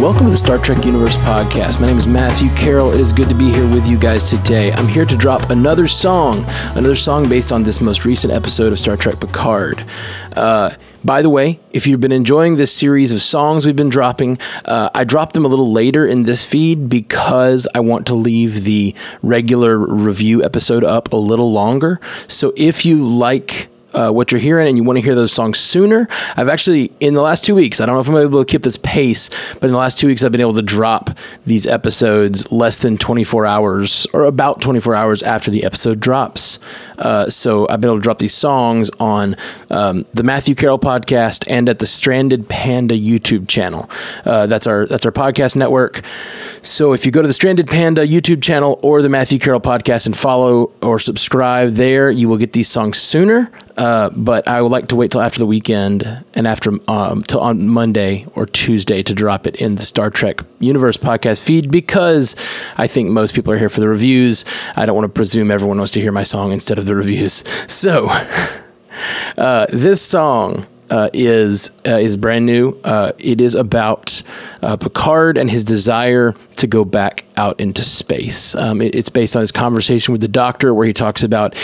Welcome to the Star Trek Universe podcast. My name is Matthew Carroll. It is good to be here with you guys today. I'm here to drop another song, another song based on this most recent episode of Star Trek Picard. Uh, by the way, if you've been enjoying this series of songs we've been dropping, uh, I dropped them a little later in this feed because I want to leave the regular review episode up a little longer. So if you like uh, what you're hearing and you want to hear those songs sooner, I've actually, in the last two weeks, I don't know if I'm able to keep this pace, but in the last two weeks, I've been able to drop these episodes less than 24 hours or about 24 hours after the episode drops. Uh, so I've been able to drop these songs on um, the Matthew Carroll podcast and at the Stranded Panda YouTube channel. Uh, that's our that's our podcast network. So if you go to the Stranded Panda YouTube channel or the Matthew Carroll podcast and follow or subscribe there, you will get these songs sooner. Uh, but I would like to wait till after the weekend and after um, till on Monday or Tuesday to drop it in the Star Trek Universe podcast feed because I think most people are here for the reviews. I don't want to presume everyone wants to hear my song instead of the reviews. So uh, this song uh, is uh, is brand new. Uh, it is about uh, Picard and his desire to go back out into space. Um, it, it's based on his conversation with the Doctor, where he talks about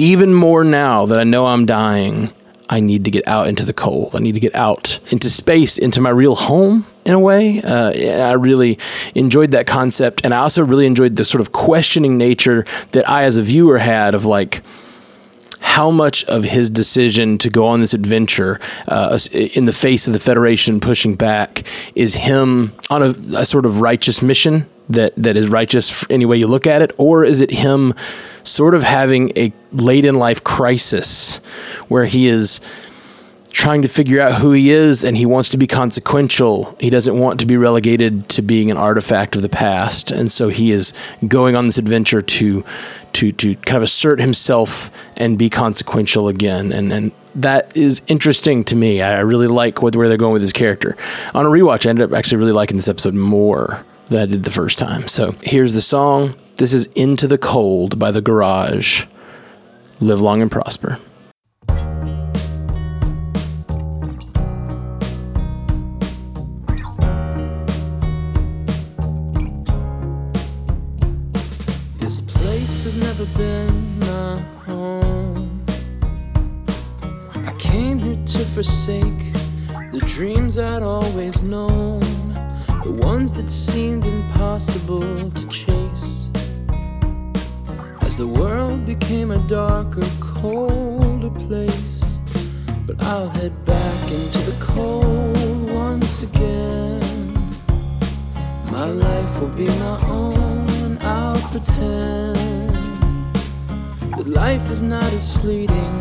even more now that I know I'm dying. I need to get out into the cold. I need to get out into space, into my real home in a way. Uh, I really enjoyed that concept. And I also really enjoyed the sort of questioning nature that I, as a viewer, had of like, how much of his decision to go on this adventure uh, in the face of the Federation pushing back is him on a, a, sort of righteous mission that, that is righteous any way you look at it? Or is it him sort of having a late in life crisis where he is trying to figure out who he is and he wants to be consequential. He doesn't want to be relegated to being an artifact of the past. And so he is going on this adventure to to to kind of assert himself and be consequential again. And and that is interesting to me. I really like what, where they're going with his character. On a rewatch, I ended up actually really liking this episode more than I did the first time. So here's the song. This is Into the Cold by The Garage. Live long and prosper. This place has never been my home. I came here to forsake the dreams I'd always known, the ones that seemed impossible to chase as the world became a darker, colder place. But I'll head back into the cold once again. My life will be my own, and I'll pretend that life is not as fleeting.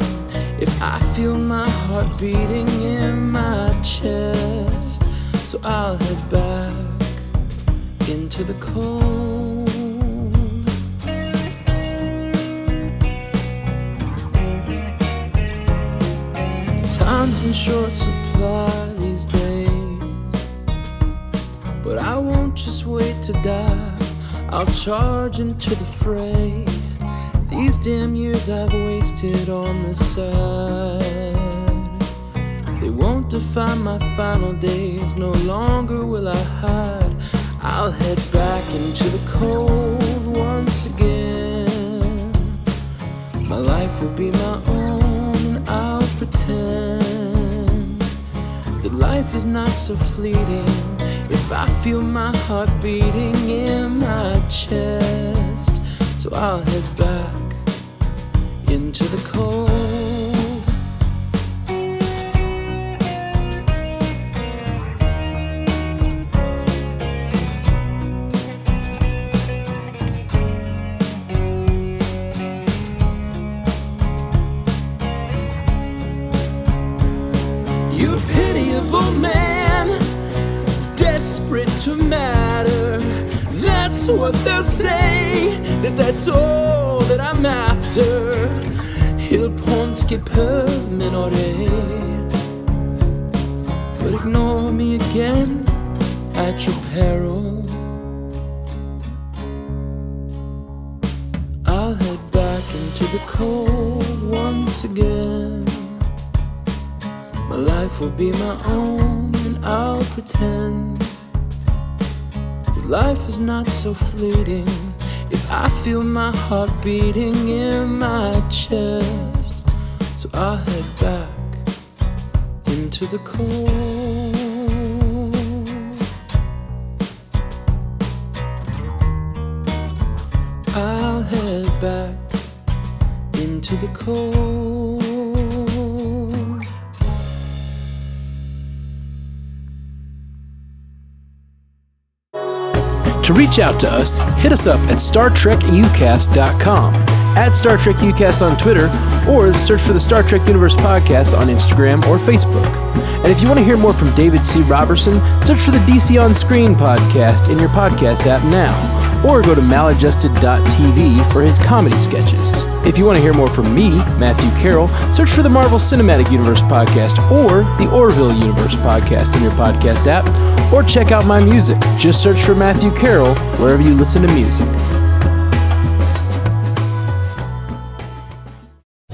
If I feel my heart beating in my chest, so I'll head back into the cold. time's in short supply these days. But I won't just wait to die, I'll charge into the fray. These damn years I've wasted on the side. They won't my final days, no longer will I hide. I'll head back into the cold once again. My life will be my own, and I'll pretend that life is not so fleeting if I feel my heart beating in my chest. So I'll head back into the cold. What they'll say that that's all that I'm after. Il Ponski per minore. But ignore me again at your peril. I'll head back into the cold once again. My life will be my own, and I'll pretend Life is not so fleeting if I feel my heart beating in my chest. So I'll head back into the cold. I'll head back into the cold. To reach out to us, hit us up at StarTrekUcast.com, at Star Trek Ucast on Twitter, or search for the Star Trek Universe Podcast on Instagram or Facebook. And if you want to hear more from David C. Robertson, search for the DC On Screen podcast in your podcast app now or go to maladjusted.tv for his comedy sketches. If you want to hear more from me, Matthew Carroll, search for the Marvel Cinematic Universe podcast or the Orville Universe podcast in your podcast app, or check out my music. Just search for Matthew Carroll wherever you listen to music.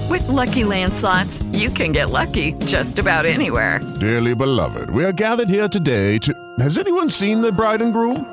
With LuckyLand Slots, you can get lucky just about anywhere. Dearly beloved, we are gathered here today to. Has anyone seen the bride and groom?